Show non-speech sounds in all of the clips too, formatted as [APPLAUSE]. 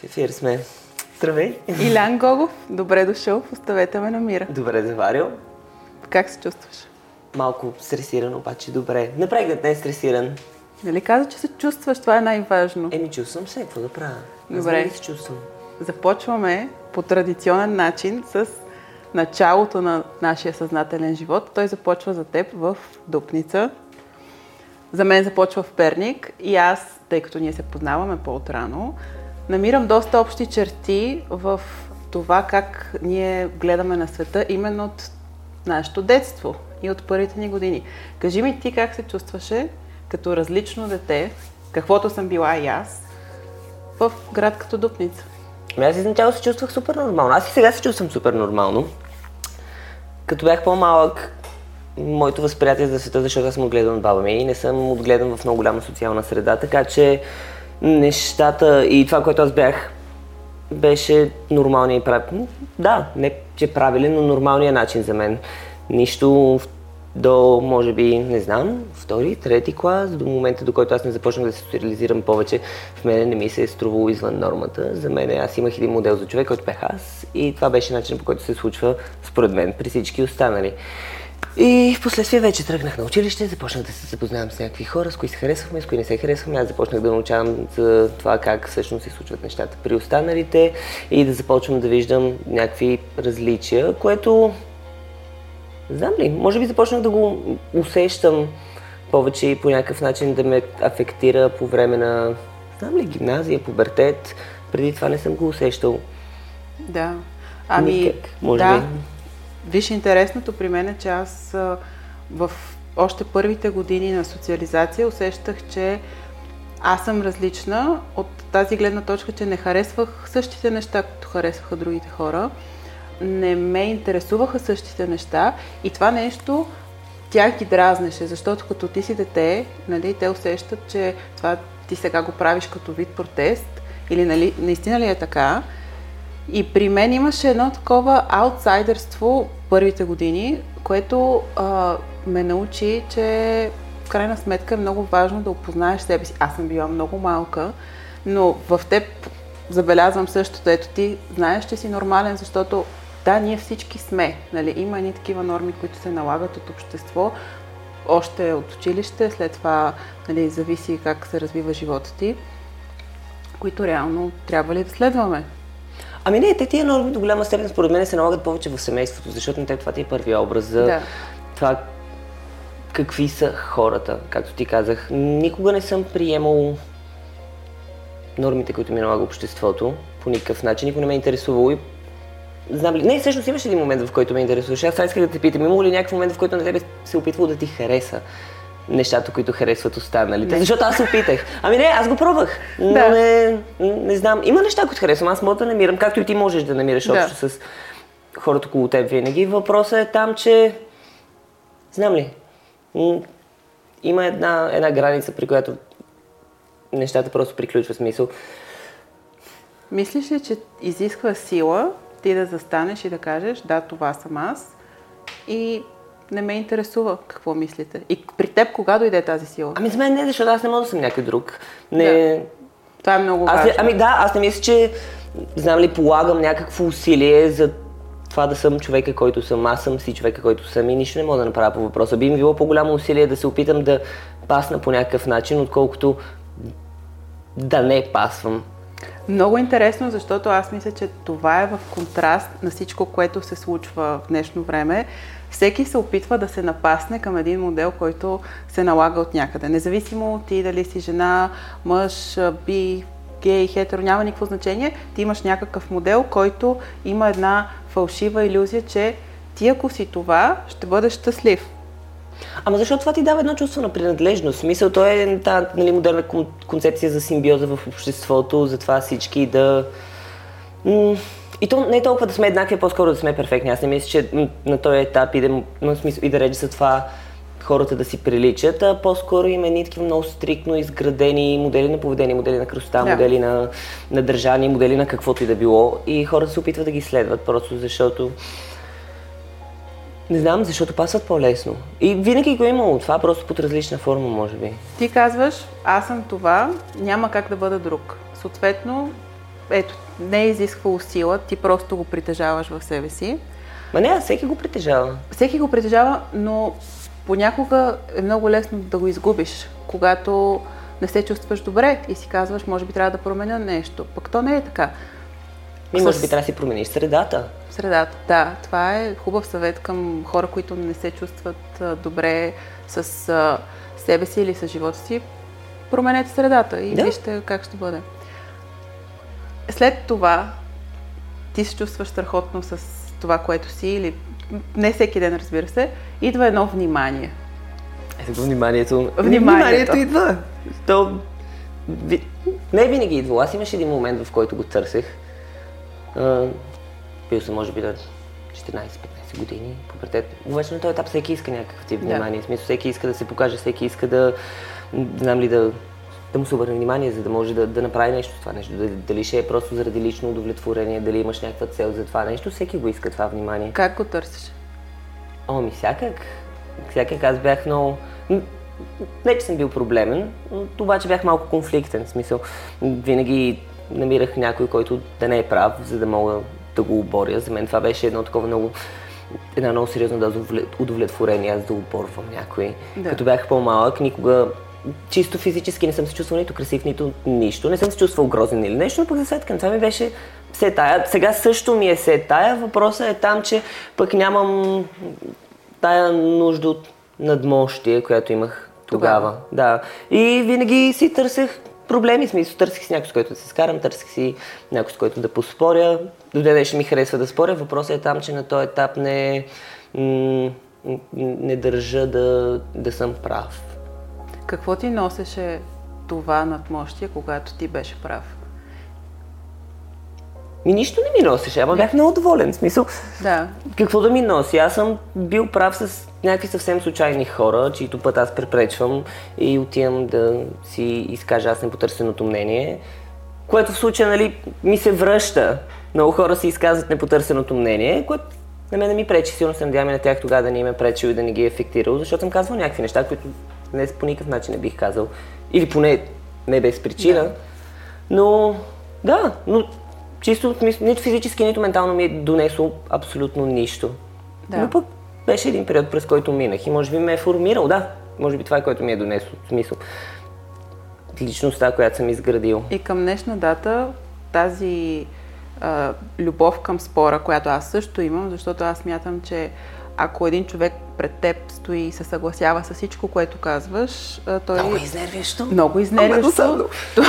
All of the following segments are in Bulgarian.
В ефир сме. Здравей! Илян Гогов, добре дошъл в Оставете ме на мира. Добре заварил. Как се чувстваш? Малко стресиран, обаче добре. Напрегнат, не е стресиран. Нали каза, че се чувстваш? Това е най-важно. Еми, чувствам се, какво да правя? Аз Добре. винаги се чувствам. Започваме по традиционен начин с началото на нашия съзнателен живот. Той започва за теб в Дупница. За мен започва в Перник и аз, тъй като ние се познаваме по-отрано, намирам доста общи черти в това как ние гледаме на света именно от нашето детство и от първите ни години. Кажи ми ти как се чувстваше като различно дете, каквото съм била и аз, в град като Дупница. Ами аз изначало се чувствах супер нормално. Аз и сега се чувствам супер нормално. Като бях по-малък, моето възприятие за света, защото аз съм отгледан от баба ми и не съм отгледан в много голяма социална среда, така че нещата и това, което аз бях, беше нормалния и правилен. Да, не че правилен, но нормалният начин за мен. Нищо до, може би, не знам, втори, трети клас, до момента, до който аз не започнах да се социализирам повече, в мене не ми се е струвало извън нормата. За мен аз имах един модел за човек, който бях аз и това беше начинът по който се случва, според мен, при всички останали. И в последствие вече тръгнах на училище, започнах да се запознавам с някакви хора, с кои се харесвахме, с кои не се харесвахме. Аз започнах да научавам за това как всъщност се случват нещата при останалите и да започвам да виждам някакви различия, което Знам ли, може би започнах да го усещам повече и по някакъв начин да ме афектира по време на, знам ли, гимназия, пубертет. Преди това не съм го усещал. Да. Ами, Никак, може да. би. Виж, интересното при мен е, че аз в още първите години на социализация усещах, че аз съм различна от тази гледна точка, че не харесвах същите неща, като харесваха другите хора. Не ме интересуваха същите неща и това нещо тях ги дразнеше, защото като ти си дете, нали, те усещат, че това ти сега го правиш като вид протест или нали, наистина ли е така. И при мен имаше едно такова аутсайдерство първите години, което а, ме научи, че в крайна сметка е много важно да опознаеш себе си. Аз съм била много малка, но в теб забелязвам същото. Ето ти знаеш, че си нормален, защото да, ние всички сме. Нали? Има едни такива норми, които се налагат от общество, още от училище, след това нали, зависи как се развива живота ти, които реално трябва ли да следваме. Ами не, те тия норми до голяма степен според мен се налагат повече в семейството, защото на теб това ти е първия образ за Да. това какви са хората, както ти казах. Никога не съм приемал нормите, които ми налага обществото по никакъв начин, никога не ме е интересувало и Знам ли? Не, всъщност имаше един момент, в който ме интересуваше. Аз сега исках да те питам, има ли някакъв момент, в който на тебе се е опитвало да ти хареса нещата, които харесват останалите? Защото аз се опитах. Ами не, аз го пробвах. Но Да. не, не знам. Има неща, които харесвам. Аз мога да намирам, както и ти можеш да намираш Да. общо с хората около теб винаги. Въпросът е там, че... Знам ли? Има една, една граница, при която нещата просто приключват смисъл. Мислиш ли, че изисква сила ти да застанеш и да кажеш, да, това съм аз и не ме интересува какво мислите? И при теб кога дойде тази сила? Ами за мен не, защото аз не мога да съм някой друг. Не... Това е много Аз, важно. ами да, аз не мисля, че знам ли, полагам някакво усилие за това да съм човека, който съм. Аз съм си човека, който съм и нищо не мога да направя по въпроса. Би ми било по-голямо усилие да се опитам да пасна по някакъв начин, отколкото да не пасвам. Много интересно, защото аз мисля, че това е в контраст на всичко, което се случва в днешно време. Всеки се опитва да се напасне към един модел, който се налага от някъде. Независимо от ти дали си жена, мъж, би, гей, хетеро, няма никакво значение. Ти имаш някакъв модел, който има една фалшива иллюзия, че ти ако си това, ще бъдеш щастлив. Ама защото това ти дава едно чувство на принадлежност. Смисъл, то е тази нали, модерна кон- концепция за симбиоза в обществото, за това всички да... И то не е толкова да сме еднакви, по-скоро да сме перфектни. Аз не мисля, че на този етап и да, смисъл, и да реч за това хората да си приличат, а по-скоро има едни такива много стрикно изградени модели на поведение, модели на красота, Да. модели на, на държание, модели на каквото и да било. И хората се опитват да ги следват, просто защото не знам, защото пасват по-лесно. И винаги го е имало това, просто под различна форма, може би. Ти казваш, аз съм това, няма как да бъда друг. Съответно, ето, не е изисквало сила, ти просто го притежаваш в себе си. Ма не, всеки го притежава. Всеки го притежава, но понякога е много лесно да го изгубиш, когато не се чувстваш добре и си казваш, може би трябва да променя нещо. Пък то не е така. Ми, може би трябва да си промениш средата. Средата, да. Това е хубав съвет към хора, които не се чувстват добре с себе си или с живота си. Променете средата и Да. вижте как ще бъде. След това ти се чувстваш страхотно с това, което си или не всеки ден, разбира се, идва едно внимание. Ето вниманието. Вниманието. идва. То... Ви... Не винаги идва. Аз имаше един момент, в който го търсех. А, бил съм, може би, на 14-15 години. Пубертет. Обаче на този етап всеки иска някакъв тип Да. внимание. В смисъл, всеки иска да се покаже, всеки иска да, знам ли, да, да му се обърне внимание, за да може да, да направи нещо това нещо. Дали, ще е просто заради лично удовлетворение, дали имаш някаква цел за това нещо. Всеки го иска това внимание. Как го търсиш? О, ми всякак. Всякак аз бях много... Не, че съм бил проблемен, но обаче бях малко конфликтен. В смисъл, винаги намирах някой, който да не е прав, за да мога да го оборя. За мен това беше едно такова много една много сериозна доза удовле- удовлетворение, аз да оборвам някой. Да. Като бях по-малък, никога чисто физически не съм се чувствал нито красив, нито нищо. Не съм се чувствал грозен или нещо, но пък за сметка на това ми беше все тая. Сега също ми е все тая. Въпросът е там, че пък нямам тая нужда от надмощие, която имах тогава. Тогава. Да. И винаги си търсех проблеми, смисъл търсих си някой, с който да се скарам, търсих си някой, с който да поспоря. До ден днешен ми харесва да споря. Въпросът е там, че на този етап не, не държа да, да съм прав. Какво ти носеше това надмощие, когато ти беше прав? Ми нищо не ми носеше, ама бях много доволен. В смисъл, Да, какво да ми носи? Аз съм бил прав с някакви съвсем случайни хора, чието път аз препречвам и отивам да си изкажа аз непотърсеното мнение, което в случая нали, ми се връща. Много хора си изказват непотърсеното мнение, което на мен не ми пречи. Силно се надявам и на тях тогава да не им е пречил и да не ги е ефектирал, защото съм казвал някакви неща, които днес по никакъв начин не бих казал. Или поне не без причина. Да. Но да, но чисто нито физически, нито ментално ми е донесло абсолютно нищо. Да. Но пък беше един период, през който минах и може би ме е формирал, да. Може би това е което ми е донесло. Смисъл. Личността, която съм изградил. И към днешна дата тази а, любов към спора, която аз също имам, защото аз мятам, че ако един човек пред теб стои и се съгласява с всичко, което казваш, той... Много изнервящо. Много изнервящо. досадно. [LAUGHS] То,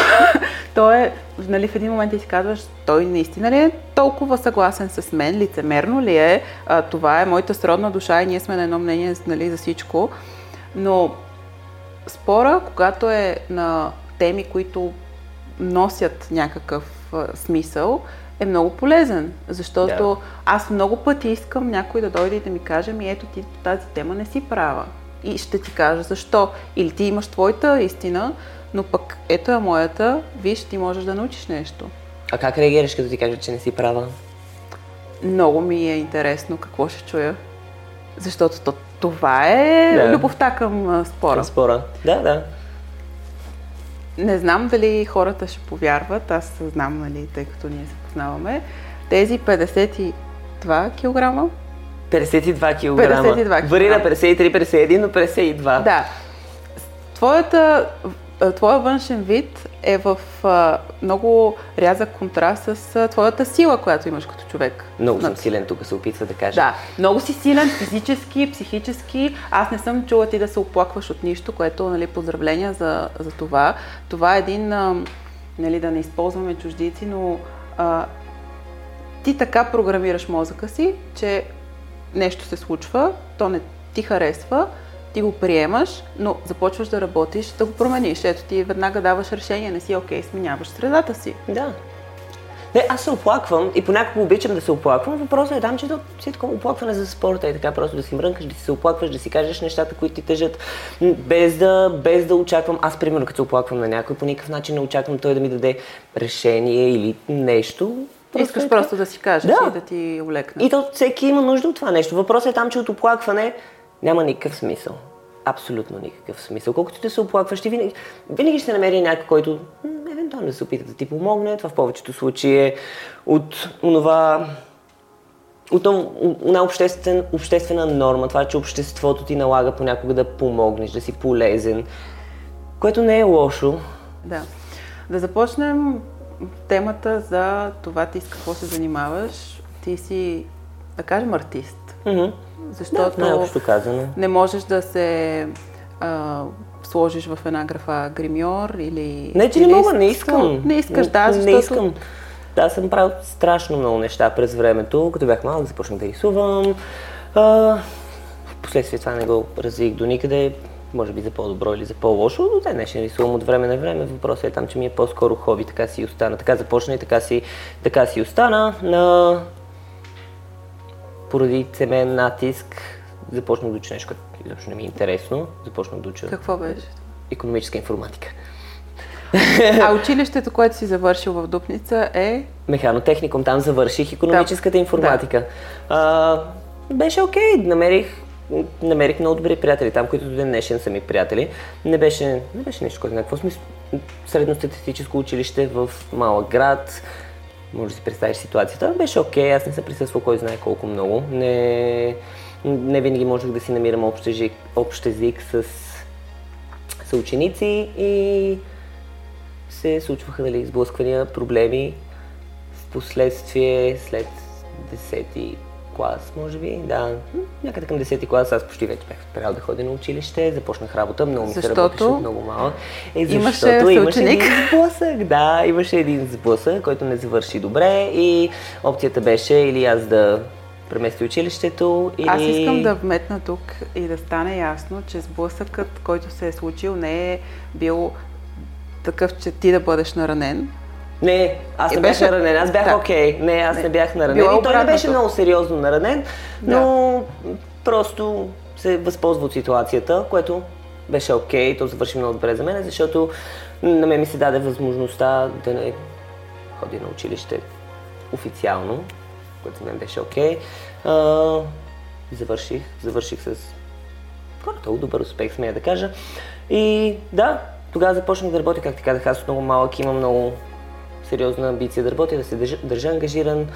то е, нали, в един момент ти си казваш, той наистина ли е толкова съгласен с мен, лицемерно ли е, а, това е моята сродна душа и ние сме на едно мнение нали, за всичко. Но спора, когато е на теми, които носят някакъв а, смисъл, е много полезен, защото Да. аз много пъти искам някой да дойде и да ми каже, ми ето ти тази тема не си права. И ще ти кажа защо. Или ти имаш твоята истина, но пък ето е моята, виж, ти можеш да научиш нещо. А как реагираш, като ти кажа, че не си права? Много ми е интересно какво ще чуя. Защото то, това е Да. любовта към спора. Към спора. Да, да. Не знам дали хората ще повярват, аз знам, нали, тъй като ние се познаваме. Тези 52 кг 52 кг. 52 Вари на кг. 53-51, но 52. Да. Твоята, твоя външен вид е в а, много рязък контраст с а, твоята сила, която имаш като човек. Много съм На- силен, тук се опитва да кажа. Да, много си силен физически, психически. Аз не съм чула ти да се оплакваш от нищо, което, нали, поздравления за, за това. Това е един, а, нали, да не използваме чуждици, но а, ти така програмираш мозъка си, че нещо се случва, то не ти харесва, ти го приемаш, но започваш да работиш, да го промениш. Ето ти веднага даваш решение, не си окей, сменяваш средата си. Да. Не, аз се оплаквам и понякога обичам да се оплаквам. Въпросът е там, че си е оплакване за спорта и така просто да си мрънкаш, да си се оплакваш, да си кажеш нещата, които ти тежат, м, без да, без да очаквам. Аз, примерно, като се оплаквам на някой, по никакъв начин не очаквам той да ми даде решение или нещо. Искаш е просто да си кажеш Да. и да ти улекне. И то всеки има нужда от това нещо. Въпросът е там, че от оплакване няма никакъв смисъл. Абсолютно никакъв смисъл. Колкото ти се оплакваш, ти винаги, винаги ще намери някой, който м, евентуално евентуално да се опита да ти помогне. Това в повечето случаи е от онова от една обществен, обществена норма, това, че обществото ти налага понякога да помогнеш, да си полезен, което не е лошо. Да. Да започнем темата за това ти с какво се занимаваш. Ти си, да кажем, артист. Mm-hmm. Защото да, казано. не можеш да се а, сложиш в една графа гримьор или... Не, че не мога, не искам. Не искаш, да, защото... Не искам. Да, съм правил страшно много неща през времето. Като бях малък, започнах да рисувам. А, впоследствие това не го развих до никъде може би за по-добро или за по-лошо, но те днешен рисувам от време на време. Въпросът е там, че ми е по-скоро хоби, така си остана. Така започна и така си, така си остана. На... Поради цемен натиск започнах да уча нещо, което изобщо не ми е интересно. Започнах да уча... Какво беше? Економическа информатика. А училището, което си завършил в Дупница е? Механотехникум. Там завърших економическата да. информатика. Да. А, беше окей. Okay. Намерих намерих много добри приятели там, които до ден днешен са ми приятели. Не беше, не беше нещо, което някакво смисъл. Средностатистическо училище в малък град, може да си представиш ситуацията. Беше окей, okay. аз не съм присъствал кой знае колко много. Не, не винаги можех да си намирам общ език, общ език с съученици и се случваха дали, сблъсквания, проблеми. Последствие, след 10 клас, може би, да. Някъде към 10-ти клас аз почти вече бях спрял да ходя на училище, започнах работа, много ми се работеше много малък. Е, защото имаше, имаше един сблъсък, да, имаше един сблъсък, който не завърши добре и опцията беше или аз да премести училището или... Аз искам да вметна тук и да стане ясно, че сблъсъкът, който се е случил, не е бил такъв, че ти да бъдеш наранен, не, аз не бях беше... наранен, аз бях окей. Okay. Не, аз не, не бях наранен. Било и той не беше много сериозно наранен, но да. просто се възползва от ситуацията, което беше окей, okay. то завърши много добре за мен, защото на мен ми се даде възможността да не ходи на училище официално, което за мен беше окей. Okay. завърших, завърших с горе добър успех, смея да кажа. И да, тогава започнах да работя, как ти казах, аз от много малък имам много сериозна амбиция да работя, да се държа, държа ангажиран.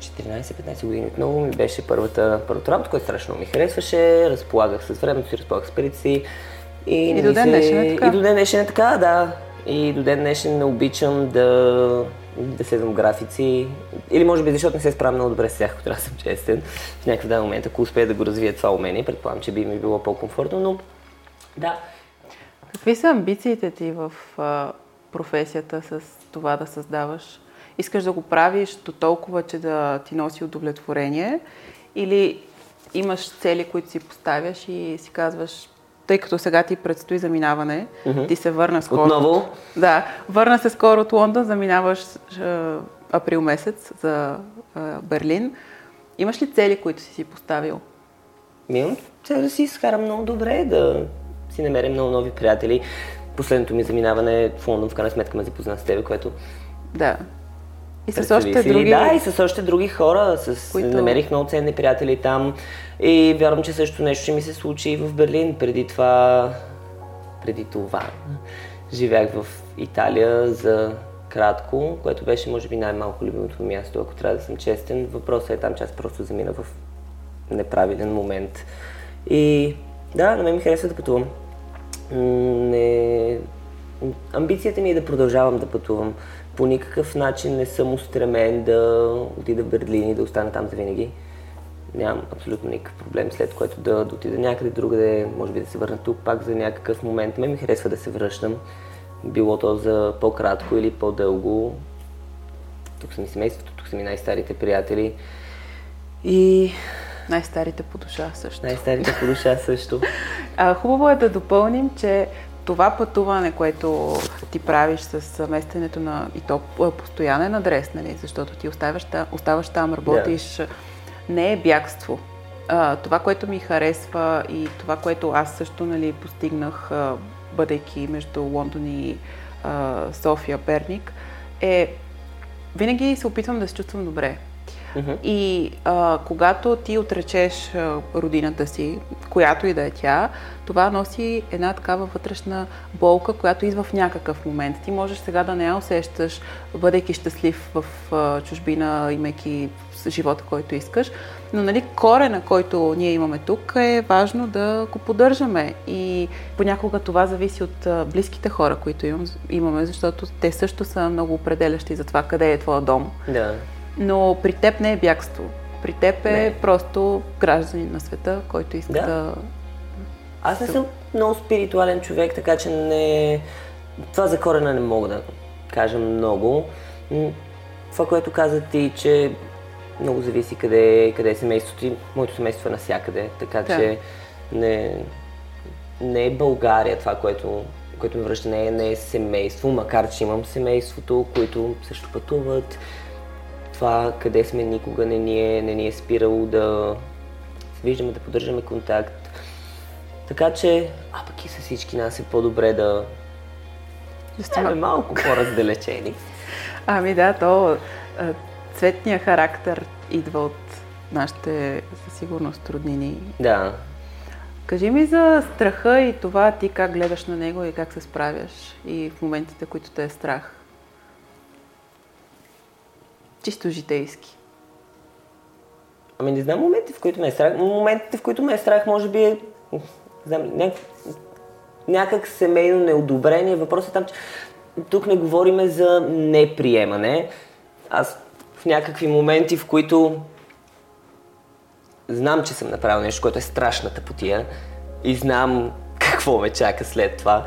14-15 години отново ми беше първата, първата работа, която страшно ми харесваше. Разполагах с времето си, разполагах с парите си. И, и до ден днешен е така. И до ден днешен е така, да. И до ден днешен не обичам да, да следвам графици. Или може би защото не се справям много добре с тях, ако трябва да съм честен. В някакъв даден момент, ако успея да го развия това умение, предполагам, че би ми било по-комфортно, но да. Какви са амбициите ти в професията с това да създаваш? Искаш да го правиш до толкова, че да ти носи удовлетворение или имаш цели, които си поставяш и си казваш, тъй като сега ти предстои заминаване, mm-hmm. ти се върна скоро. Отново? Да, върна се скоро от Лондон, заминаваш е, април месец за е, Берлин. Имаш ли цели, които си си поставил? Имам цел да си изкарам много добре, да си намерим много нови приятели последното ми заминаване в Лондон в крайна сметка ме запозна с тебе, което... Да. И с още си, други... Да, и с още други хора. С... Които... Намерих много ценни приятели там. И вярвам, че също нещо ще ми се случи и в Берлин. Преди това... Преди това... Живях в Италия за кратко, което беше, може би, най-малко любимото място, ако трябва да съм честен. Въпросът е там, че аз просто замина в неправилен момент. И да, на мен ми харесва да пътувам не... Амбицията ми е да продължавам да пътувам. По никакъв начин не съм устремен да отида в Берлин и да остана там завинаги. Нямам абсолютно никакъв проблем, след което да, да отида някъде другаде, може би да се върна тук пак за някакъв момент. Ме ми харесва да се връщам, било то за по-кратко или по-дълго. Тук са ми семейството, тук са ми най-старите приятели. И най-старите по душа също. Най-старите по душа също. а, хубаво е да допълним, че това пътуване, което ти правиш с местенето на и то постоянен адрес, нали? защото ти оставаш, оставаш там, работиш, yeah. не е бягство. А, това, което ми харесва и това, което аз също нали, постигнах, а, бъдейки между Лондон и а, София, Перник, е винаги се опитвам да се чувствам добре. Mm-hmm. И а, когато ти отречеш а, родината си, която и да е тя, това носи една такава вътрешна болка, която идва в някакъв момент. Ти можеш сега да не я усещаш, бъдейки щастлив в а, чужбина, имайки живота, който искаш. Но нали, корена, който ние имаме тук, е важно да го поддържаме. И понякога това зависи от близките хора, които имам, имаме, защото те също са много определящи за това къде е твоя дом. Да. Но при теб не е бягство. При теб е не. просто гражданин на света, който иска да. да... Аз не съм много спиритуален човек, така че не... Това за корена не мога да кажа много. Това, което каза ти, че много зависи къде, къде е семейството ти. Моето семейство е навсякъде, така да. че не, не е България това, което, което ме връща, не е, не е семейство, макар че имам семейството, които също пътуват. Това къде сме никога не ни е, не ни е спирало да се виждаме, да поддържаме контакт. Така че, а пък и с всички нас е по-добре да, да сме малко [LAUGHS] по-раздалечени. Ами да, то цветния характер идва от нашите със сигурност роднини. Да. Кажи ми за страха и това ти как гледаш на него и как се справяш и в моментите, които те е страх. Чисто житейски. Ами не знам моментите, в които ме е страх. Моментите, в които ме е страх, може би е знам, някак, някак семейно неодобрение. Въпросът е там, че тук не говориме за неприемане. Аз в някакви моменти, в които знам, че съм направил нещо, което е страшната потия и знам какво ме чака след това.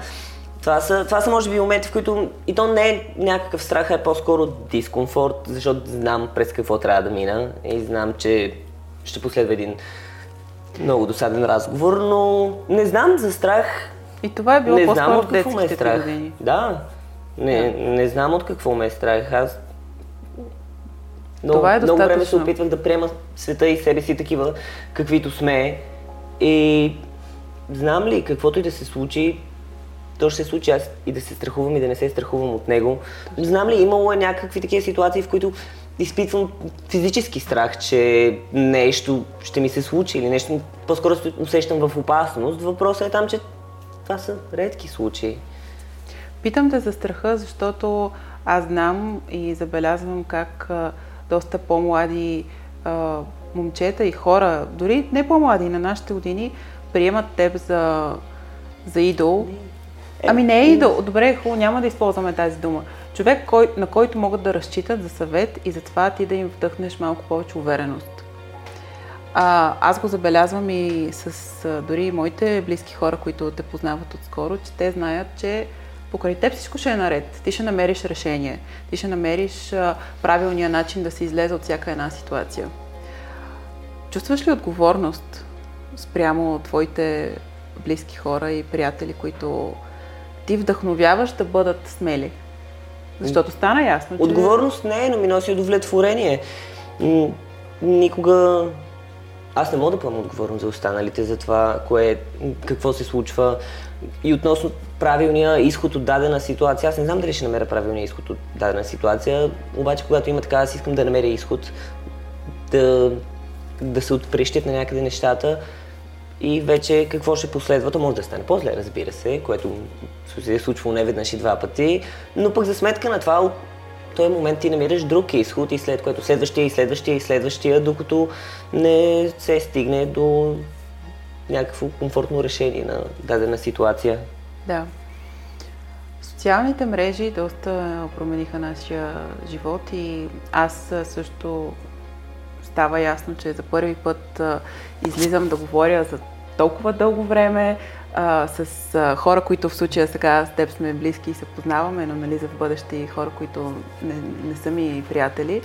Това са, това са може би моменти, в които и то не е някакъв страх, а е по-скоро дискомфорт, защото знам през какво трябва да мина и знам, че ще последва един много досаден разговор, но не знам за страх. И това е било не знам от какво ме е страх. Години. Да, не, да. не знам от какво ме е страх. Аз много, Това е достатъчно. много време се опитвах да приема света и себе си такива, каквито сме. И знам ли, каквото и да се случи, то ще се случи аз и да се страхувам и да не се страхувам от него. Знам ли, имало е някакви такива ситуации, в които изпитвам физически страх, че нещо ще ми се случи или нещо, по-скоро се усещам в опасност. Въпросът е там, че това са редки случаи. Питам те за страха, защото аз знам и забелязвам как доста по-млади а, момчета и хора, дори не по-млади, на нашите години, приемат теб за, за идол. Е, ами не е идол. Добре, хубаво, няма да използваме тази дума. Човек, кой, на който могат да разчитат за съвет и за това ти да им вдъхнеш малко повече увереност. А, аз го забелязвам и с а, дори моите близки хора, които те познават отскоро, че те знаят, че покрай теб всичко ще е наред. Ти ще намериш решение. Ти ще намериш а, правилния начин да се излезе от всяка една ситуация. Чувстваш ли отговорност спрямо твоите близки хора и приятели, които ти вдъхновяваш да бъдат смели? Защото стана ясно, че... Отговорност не е, но ми носи удовлетворение. Никога аз не мога да поема отговорност за останалите, за това, кое, какво се случва и относно правилния изход от дадена ситуация. Аз не знам дали ще намеря правилния изход от дадена ситуация, обаче когато има така, аз искам да намеря изход, да, да се отпрещят на някъде нещата и вече какво ще последва, то може да стане по-зле, разбира се, което се е случвало не веднъж и два пъти, но пък за сметка на това този момент ти намираш друг изход и след което следващия и следващия и следващия, докато не се стигне до някакво комфортно решение на дадена ситуация. Да. Социалните мрежи доста промениха нашия живот и аз също става ясно, че за първи път излизам да говоря за толкова дълго време а, с а, хора, които в случая сега с теб сме близки и се познаваме, но нали за в бъдеще и хора, които не, не са ми приятели.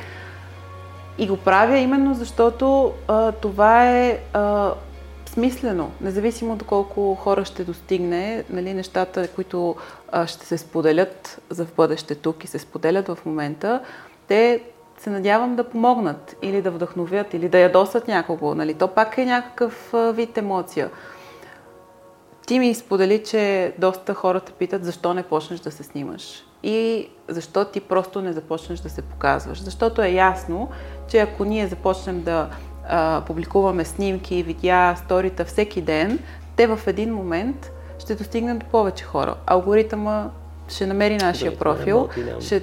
И го правя именно защото а, това е а, смислено, независимо доколко хора ще достигне, нали, нещата, които а, ще се споделят за в бъдеще тук и се споделят в момента, те се надявам да помогнат или да вдъхновят, или да ядосат някого. Нали? То пак е някакъв вид емоция. Ти ми сподели, че доста хората питат защо не почнеш да се снимаш. и защо ти просто не започнеш да се показваш. Защото е ясно, че ако ние започнем да а, публикуваме снимки, видеа, сторита всеки ден, те в един момент ще достигнат до повече хора. Алгоритъма ще намери нашия Да, профил, работи, ще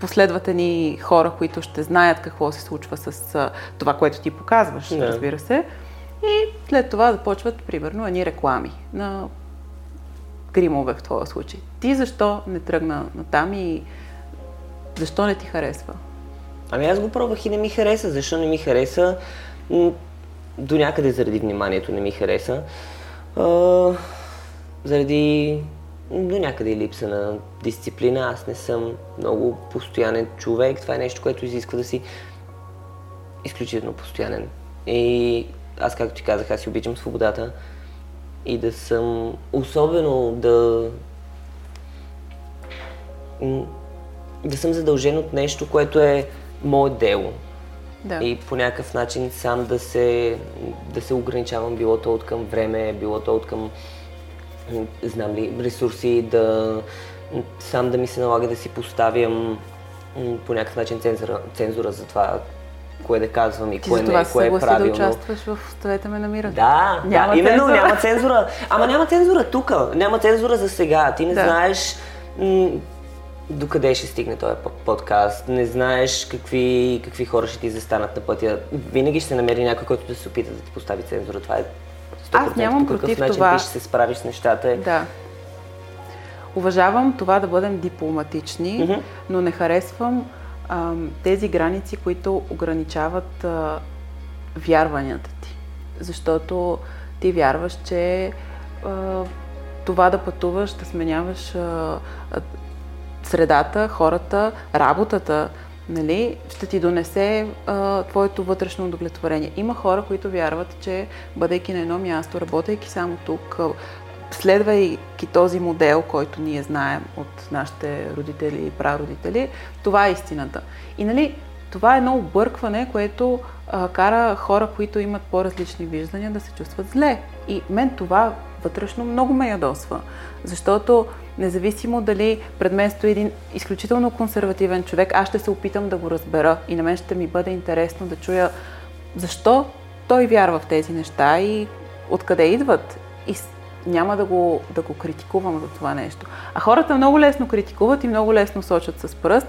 последвате ни хора, които ще знаят какво се случва с а, това, което ти показваш, Да. разбира се. И след това започват, примерно, едни реклами на гримове в твоя случай. Ти защо не тръгна на там и защо не ти харесва? Ами аз го пробвах и не ми хареса. Защо не ми хареса? До някъде заради вниманието не ми хареса. А, заради до някъде и липса на дисциплина. Аз не съм много постоянен човек. Това е нещо, което изисква да си изключително постоянен. И аз, както ти казах, аз си обичам свободата и да съм особено да да съм задължен от нещо, което е мое дело. Да. И по някакъв начин сам да се, да се ограничавам, било то от към време, било то от към, знам ли, ресурси, да сам да ми се налага да си поставям по някакъв начин цензура, цензура за това, кое да казвам и Ти кое не, това кое е съгласи да правилно. участваш в Оставете ме намират. Да, Няма да, именно цензура. няма цензура. Ама няма цензура тук, няма цензура за сега. Ти не Да. знаеш м- докъде ще стигне този по- подкаст, не знаеш какви, какви хора ще ти застанат на пътя. Винаги ще се намери някой, който да се опита да ти постави цензура. Това е 100%. Аз нямам по против начин това. ти ще се справиш с нещата. е- Да. Уважавам това да бъдем дипломатични, Мгм. но не харесвам ам, тези граници, които ограничават а, вярванията ти. Защото ти вярваш, че а, това да пътуваш, да сменяваш а, а, средата, хората, работата, нали, ще ти донесе а, твоето вътрешно удовлетворение. Има хора, които вярват, че бъдейки на едно място, работейки само тук, следвайки този модел, който ние знаем от нашите родители и прародители, това е истината. И нали, това е едно объркване, което а, кара хора, които имат по-различни виждания, да се чувстват зле. И мен това вътрешно много ме ядосва. Защото независимо дали пред мен стои един изключително консервативен човек, аз ще се опитам да го разбера и на мен ще ми бъде интересно да чуя защо той вярва в тези неща и откъде идват. И няма да го, да го критикувам за това нещо. А хората много лесно критикуват и много лесно сочат с пръст.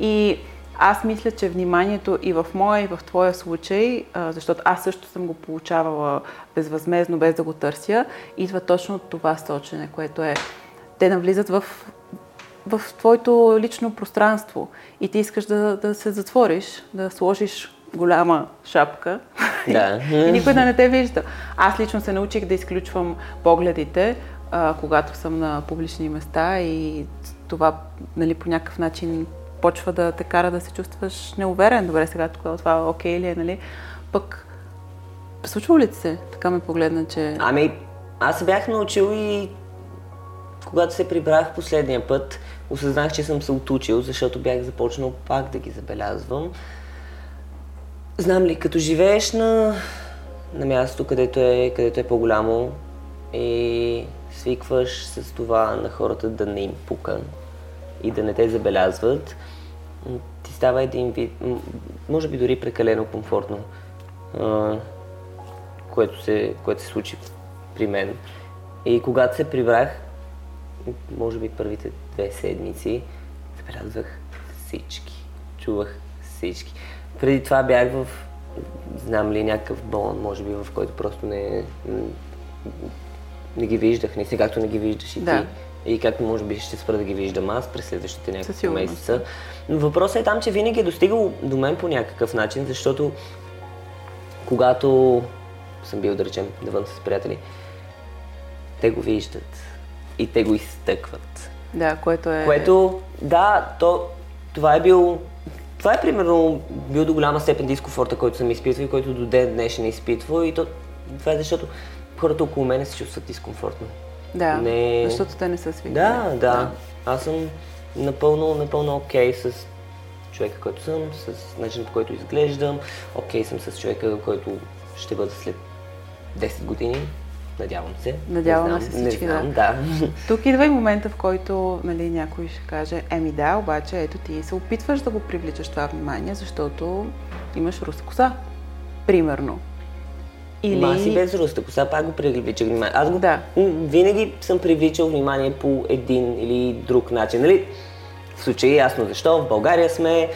И аз мисля, че вниманието и в моя, и в твоя случай, защото аз също съм го получавала безвъзмезно, без да го търся, идва точно от това сочене, което е те навлизат в, в твоето лично пространство и ти искаш да, да се затвориш, да сложиш голяма шапка Да. [LAUGHS] и никой да не те вижда. Аз лично се научих да изключвам погледите, а, когато съм на публични места и това нали, по някакъв начин почва да те кара да се чувстваш неуверен. Добре, сега тук това окей ли е, нали? Пък, случва ли се? Така ме погледна, че... Ами, аз се бях научил и когато се прибрах последния път, осъзнах, че съм се отучил, защото бях започнал пак да ги забелязвам. Знам ли, като живееш на, на място, където е, където е по-голямо и свикваш с това на хората да не им пука и да не те забелязват, ти става един вид, може би дори прекалено комфортно, а, което, се, което се случи при мен. И когато се прибрах, може би първите две седмици, забелязвах всички, чувах всички. Преди това бях в, знам ли, някакъв болон, може би, в който просто не, не ги виждах, не както не ги виждаш и Да. ти. И както може би ще спра да ги виждам аз през следващите няколко месеца. Но въпросът е там, че винаги е достигал до мен по някакъв начин, защото когато съм бил, да речем, навън с приятели, те го виждат и те го изтъкват. Да, което е... Което, да, то, това е бил, това е примерно бил до голяма степен дискомфорта, който съм изпитвал и който до ден днешен изпитва и то, това е защото хората около мене се чувстват дискомфортно. Да, Не- защото те не са свикнали. Да, да. Аз съм напълно, напълно окей с човека, който съм, с начинът по който изглеждам. Окей съм с човека, който ще бъда след 10 години. Надявам се. Надяваме се всички, не знам, да. да. [LAUGHS] Тук идва и момента, в който нали, някой ще каже, еми да, обаче ето ти се опитваш да го привличаш това внимание, защото имаш руса коса. Примерно. Или... Ма си без руста коса, пак го привличах внимание. Аз го Да. винаги съм привличал внимание по един или друг начин. Нали? В случая ясно защо. В България сме.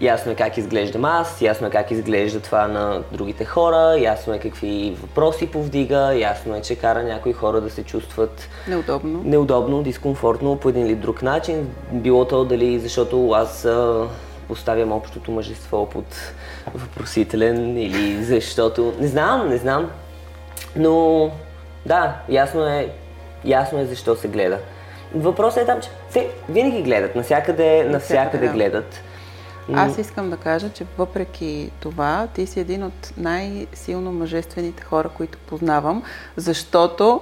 Ясно е как изглеждам аз, ясно е как изглежда това на другите хора, ясно е какви въпроси повдига, ясно е, че кара някои хора да се чувстват Неудобно. неудобно, дискомфортно по един или друг начин. Било то дали защото аз поставям общото мъжество под въпросителен или защото... Не знам, не знам. Но да, ясно е, ясно е защо се гледа. Въпросът е там, че те винаги гледат, навсякъде, навсякъде да. гледат. Аз искам да кажа, че въпреки това, ти си един от най-силно мъжествените хора, които познавам, защото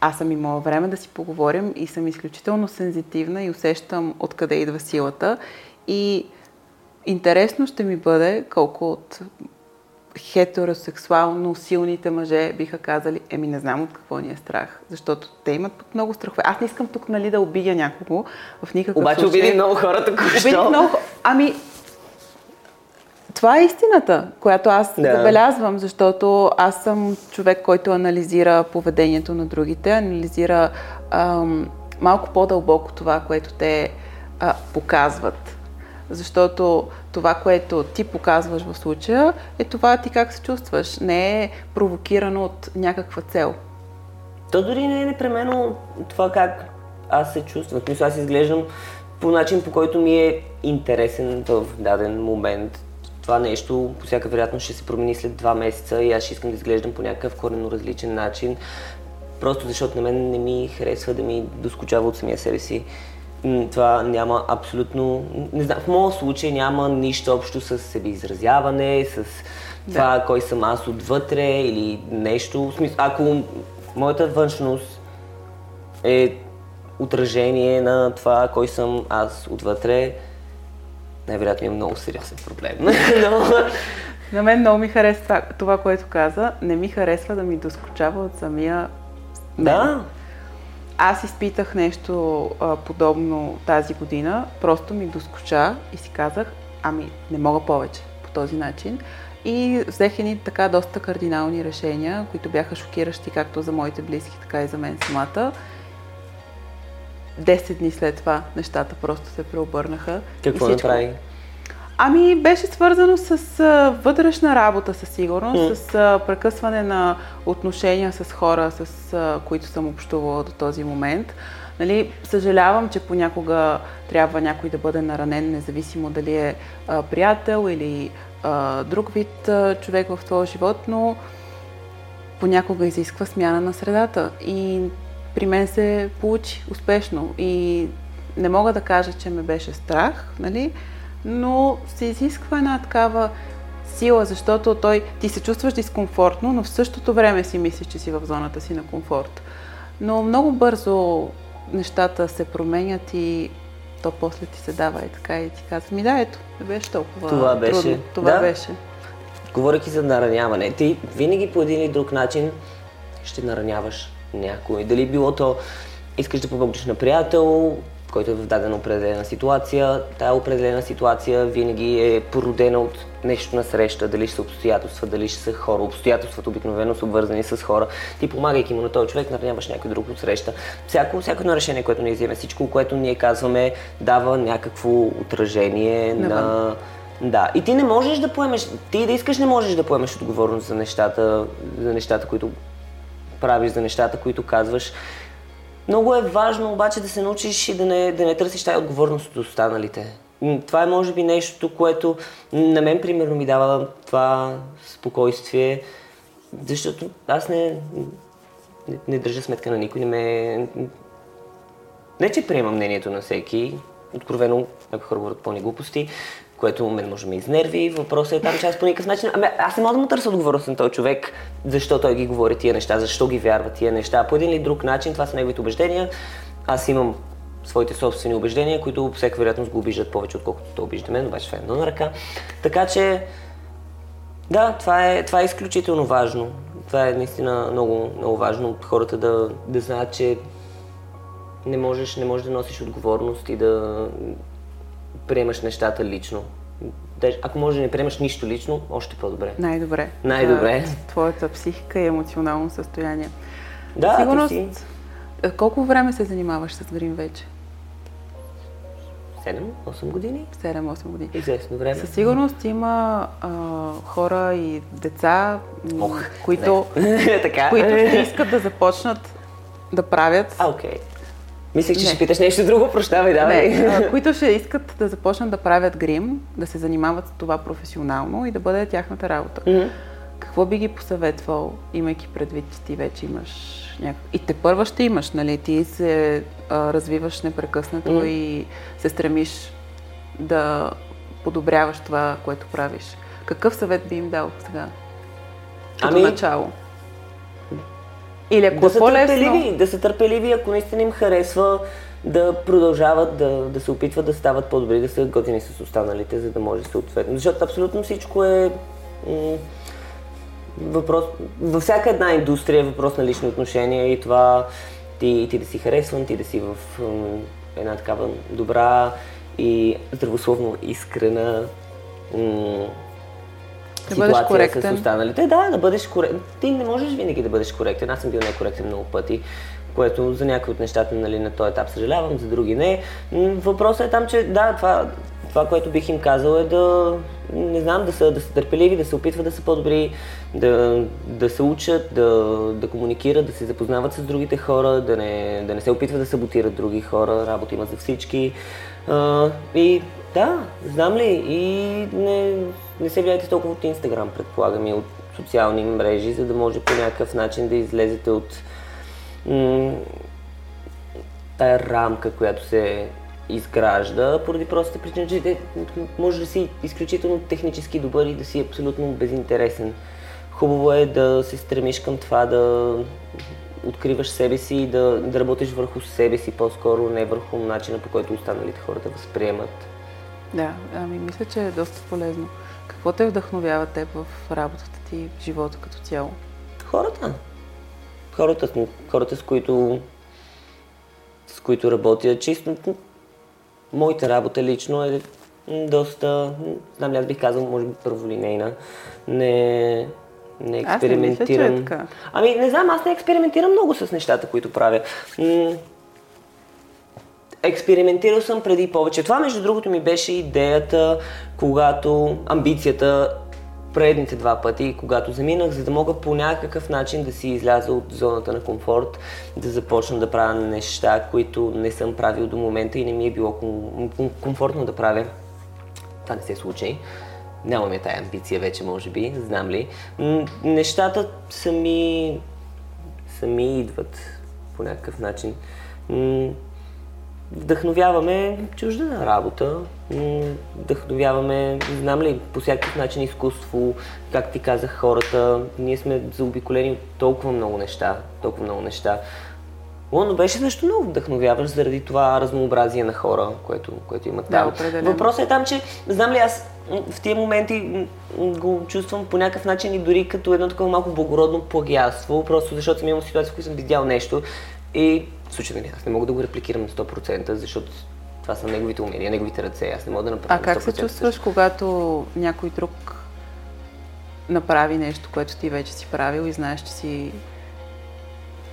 аз съм имала време да си поговорим и съм изключително сензитивна и усещам откъде идва силата. И интересно ще ми бъде колко от хетеросексуално силните мъже биха казали, еми не знам от какво ни е страх, защото те имат пък много страхове. Аз не искам тук нали, да обидя някого в никакъв Обаче случай. обиди много хората, Обидих току-що. много. Ами, това е истината, която аз Да. забелязвам, защото аз съм човек, който анализира поведението на другите, анализира ам, малко по-дълбоко това, което те а, показват. Защото това, което ти показваш в случая, е това ти как се чувстваш. Не е провокирано от някаква цел. То дори не е непременно това как аз се чувствам. Смисъл, аз изглеждам по начин, по който ми е интересен в даден момент. Това нещо по всяка вероятност ще се промени след два месеца и аз ще искам да изглеждам по някакъв коренно различен начин. Просто защото на мен не ми харесва да ми доскочава от самия себе си. Това няма абсолютно... Не знам, в моят случай няма нищо общо с себеизразяване, с това кой съм аз отвътре или нещо. В смисъл, ако моята външност е отражение на това кой съм аз отвътре, най-вероятно имам много сериозен проблем. [LAUGHS] Но, На мен много ми харесва това, което каза. Не ми харесва да ми доскочава от самия да, Аз изпитах нещо а, подобно тази година. Просто ми доскоча и си казах, ами не мога повече по този начин. И взех едни така доста кардинални решения, които бяха шокиращи както за моите близки, така и за мен самата. Десет дни след това нещата просто се преобърнаха. какво и всичко- направи? Ами беше свързано с а, вътрешна работа със сигурност, М. с а, прекъсване на отношения с хора, с а, които съм общувала до този момент. Нали, съжалявам, че понякога трябва някой да бъде наранен, независимо дали е а, приятел или а, друг вид а, човек в твоя живот, но понякога изисква смяна на средата. И при мен се получи успешно. И не мога да кажа, че ме беше страх, нали? Но се изисква една такава сила, защото той, ти се чувстваш дискомфортно, но в същото време си мислиш, че си в зоната си на комфорт. Но много бързо нещата се променят и то после ти се дава и така и ти казва, ми да, ето, не беше толкова Това беше. трудно. Това Да. беше. Говорейки за нараняване, ти винаги по един или друг начин ще нараняваш някой. Дали било то искаш да помогнеш на приятел, който е в дадена определена ситуация, тая определена ситуация винаги е породена от нещо на среща, дали ще са обстоятелства, дали ще са хора. Обстоятелствата обикновено са обвързани с хора. Ти помагайки му на този човек, нараняваш някой друг от среща. Всяко, всяко едно решение, което ние вземе, всичко, което ние казваме, дава някакво отражение Навън. на да, и ти не можеш да поемеш, ти да искаш не можеш да поемеш отговорност за нещата, за нещата, които правиш, за нещата, които казваш. Много е важно обаче да се научиш и да не, да не търсиш тази отговорност от останалите. Това е може би нещо, което на мен примерно ми дава това спокойствие, защото аз не, не, не държа сметка на никой, не ме... Не, че приемам мнението на всеки, откровено някои хора говорят пълни глупости, което мен може да ме изнерви. Въпросът е там, че аз по никакъв начин... Ами, аз не мога да му търся отговорност на този човек, защо той ги говори тия неща, защо ги вярва тия неща. По един или друг начин, това са неговите убеждения. Аз имам своите собствени убеждения, които по всяка вероятност го обиждат повече, отколкото той обижда мен, обаче това е едно на ръка. Така че, да, това е, това е изключително важно. това е наистина много, много важно хората да, да знаят, че не можеш, не можеш да носиш отговорност и да приемаш нещата лично. Даже, ако може да не приемаш нищо лично, още по-добре. Най-добре. Най-добре. Твоята психика и емоционално състояние. Да, Сигурност, си е, колко време се занимаваш с грим вече? 7-8 години. 7-8 години. Известно време. Със сигурност има а, хора и деца, Ох, които, [LAUGHS] които ще искат да започнат да правят. А, окей. Мислех, че Не. ще питаш нещо друго, прощавай, давай. Не, [LAUGHS] които ще искат да започнат да правят грим, да се занимават с това професионално и да бъде тяхната работа. Мгм. Какво би ги посъветвал, имайки предвид, че ти вече имаш някакъв... И те първа ще имаш, нали? Ти се а, развиваш непрекъснато Мгм. и се стремиш да подобряваш това, което правиш. Какъв съвет би им дал сега? Като Ами- начало. Или ако да е са по-лесно... да са търпеливи, ако наистина им харесва, да продължават да, да се опитват да стават по-добри, да са готини с останалите, за да може съответно. Защото абсолютно всичко е м- въпрос. Във всяка една индустрия е въпрос на лични отношения и това ти, ти да си харесван, ти да си в м- една такава добра и здравословно искрена м- Да ситуация с останалите. Да, да бъдеш коректен. Ти не можеш винаги да бъдеш коректен. Аз съм бил некоректен много пъти, което за някои от нещата нали, на този етап съжалявам, за други не. Въпросът е там, че да, това, това, което бих им казал е да, не знам, да са, да са търпеливи, да се опитват да са по-добри, да, да се учат, да, да комуникират, да се запознават с другите хора, да не, да не се опитват да саботират други хора, работа има за всички. А, и да, знам ли, и не, не се влияйте толкова от Инстаграм, предполагам, и от социални мрежи, за да може по някакъв начин да излезете от м- тая рамка, която се изгражда, поради простата причина, че те- може да си изключително технически добър и да си абсолютно безинтересен. Хубаво е да се стремиш към това да откриваш себе си и да, да работиш върху себе си по-скоро, не върху начина по който останалите хората възприемат. Да, ами мисля, че е доста полезно. Какво те вдъхновява теб в работата ти, в живота като цяло? Хората. Хората, хората с които с които работя. Чисто моята работа лично е доста, знам ли, аз бих казал, може би първолинейна. Не, не Аз не мисля, че е експериментирам. така. Ами, не знам, аз не експериментирам много с нещата, които правя. Експериментирал съм преди повече. Това, между другото, ми беше идеята, когато амбицията предните два пъти, когато заминах, за да мога по някакъв начин да си изляза от зоната на комфорт, да започна да правя неща, които не съм правил до момента и не ми е било ком- ком- комфортно да правя. Това не се случи. Нямаме тая амбиция вече, може би, знам ли. Нещата сами, сами идват по някакъв начин. Вдъхновяваме чужда работа, вдъхновяваме, знам ли, по всякакъв начин изкуство, как ти казах хората. Ние сме заобиколени от толкова много неща, толкова много неща. Лондон беше също много вдъхновяващ заради това разнообразие на хора, което, което има там. определено. Въпросът е там, че знам ли аз в тия моменти го чувствам по някакъв начин и дори като едно такова малко благородно плагиатство, просто защото съм имал ситуация, в която съм видял нещо и в случай, нали, аз не мога да го репликирам на 100%, защото това са неговите умения, неговите ръце, аз не мога да направя А как се 100% чувстваш, когато някой друг направи нещо, което ти вече си правил и знаеш, че си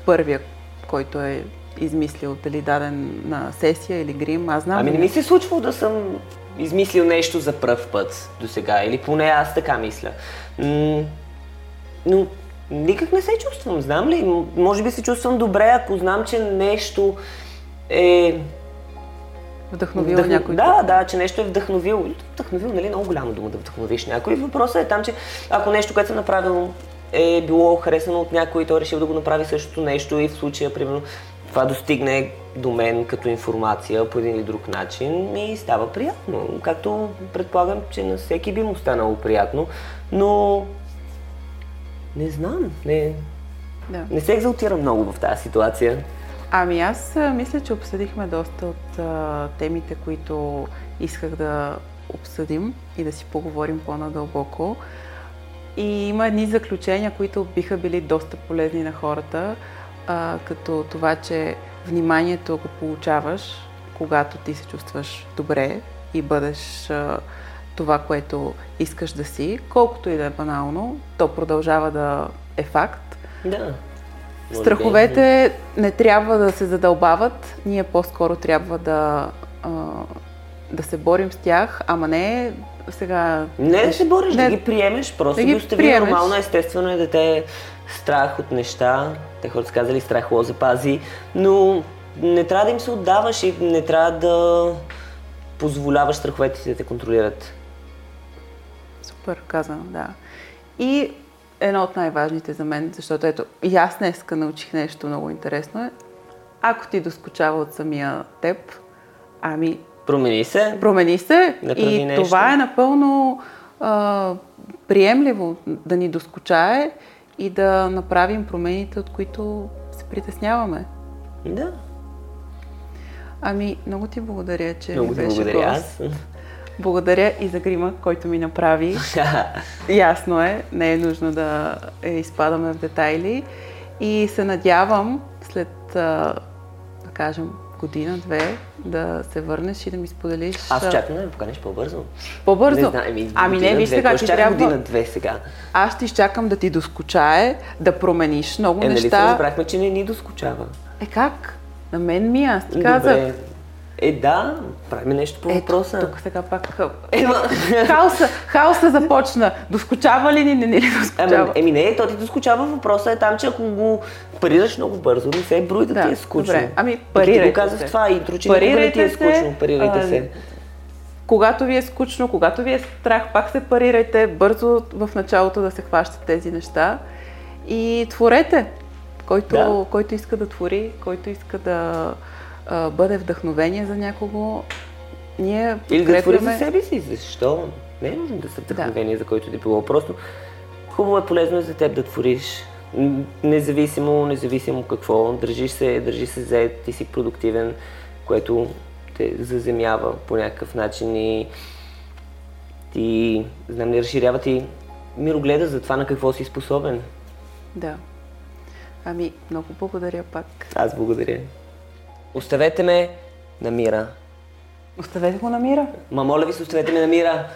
първия, който е измислил дали даден на сесия или грим? Аз знам. Ами не ми се е случвало да съм измислил нещо за пръв път до сега, или поне аз така мисля. Но никак не се чувствам, знам ли? Може би се чувствам добре, ако знам, че нещо е... Вдъхновил вдъхно- някой Да, да, че нещо е вдъхновил. Вдъхновил, нали, много голяма дума да вдъхновиш някой. Въпросът е там, че ако нещо, което съм направил, е било харесано от някой и той е решил да го направи същото нещо и в случая, примерно, това достигне до мен като информация по един или друг начин и става приятно. Както предполагам, че на всеки би му станало приятно, но не знам, не, Да. не се екзалтирам много в тази ситуация. Ами аз мисля, че обсъдихме доста от а, темите, които исках да обсъдим и да си поговорим по-надълбоко. И има едни заключения, които биха били доста полезни на хората, а, като това, че вниманието го получаваш, когато ти се чувстваш добре и бъдеш а, това, което искаш да си, колкото и да е банално, то продължава да е факт. Да. Страховете не трябва да се задълбават, ние по-скоро трябва да, а, да се борим с тях, ама не сега... Не да се бориш, не, да ги приемеш, просто да ги остави приемеш. нормално, естествено е да те страх от неща, те хората казали страх лоза пази, но не трябва да им се отдаваш и не трябва да позволяваш страховете си да те контролират. Супер казано, да. И едно от най-важните за мен, защото ето и аз днеска научих нещо много интересно е, ако ти доскочава от самия теб, ами... Промени се. Промени се и нещо. това е напълно а, приемливо да ни доскочае и да направим промените, от които се притесняваме. Да. Ами, много ти благодаря, че много ми беше благодаря гост. аз. Благодаря и за грима, който ми направи. [LAUGHS] Ясно е, не е нужно да изпадаме в детайли. И се надявам след, да кажем, година-две да се върнеш и да ми споделиш. Аз чакам да ме поканиш по-бързо. По-бързо? Не знам, ами, ами не, виж сега, ти трябва... година-две сега. Аз ще изчакам да ти доскучае, да промениш много е, неща. Е, нали се разбрахме, че не ни доскучава? Е, как? На мен ми, аз ти казах. Е, да, правим нещо по въпроса. Тук сега пак Ема... хаоса, хаоса започна. Доскочава ли ни, не, не ли доскочава? Еми, еми не, то ти доскочава. Въпросът е там, че ако го парираш много бързо, не се брои да, да ти е скучно. Добре. Ами, парирайте ти го казах това интро, че не ти е скучно. Парирайте а, се. Когато ви е скучно, когато ви е страх, пак се парирайте бързо в началото да се хващат тези неща и творете. Който, да. който иска да твори, който иска да а, бъде вдъхновение за някого, ние Или да твори за себе си, защо? Не е нужно да са вдъхновение да. за който ти било. Просто хубаво е полезно е за теб да твориш. Независимо, независимо какво, държиш се, държиш се заед, ти си продуктивен, което те заземява по някакъв начин и ти, знам, не разширява ти мирогледа за това на какво си способен. Да. Ами, много благодаря пак. Аз благодаря. Оставете ме на мира. Оставете го на мира. Ма моля ви се, оставете ме на мира.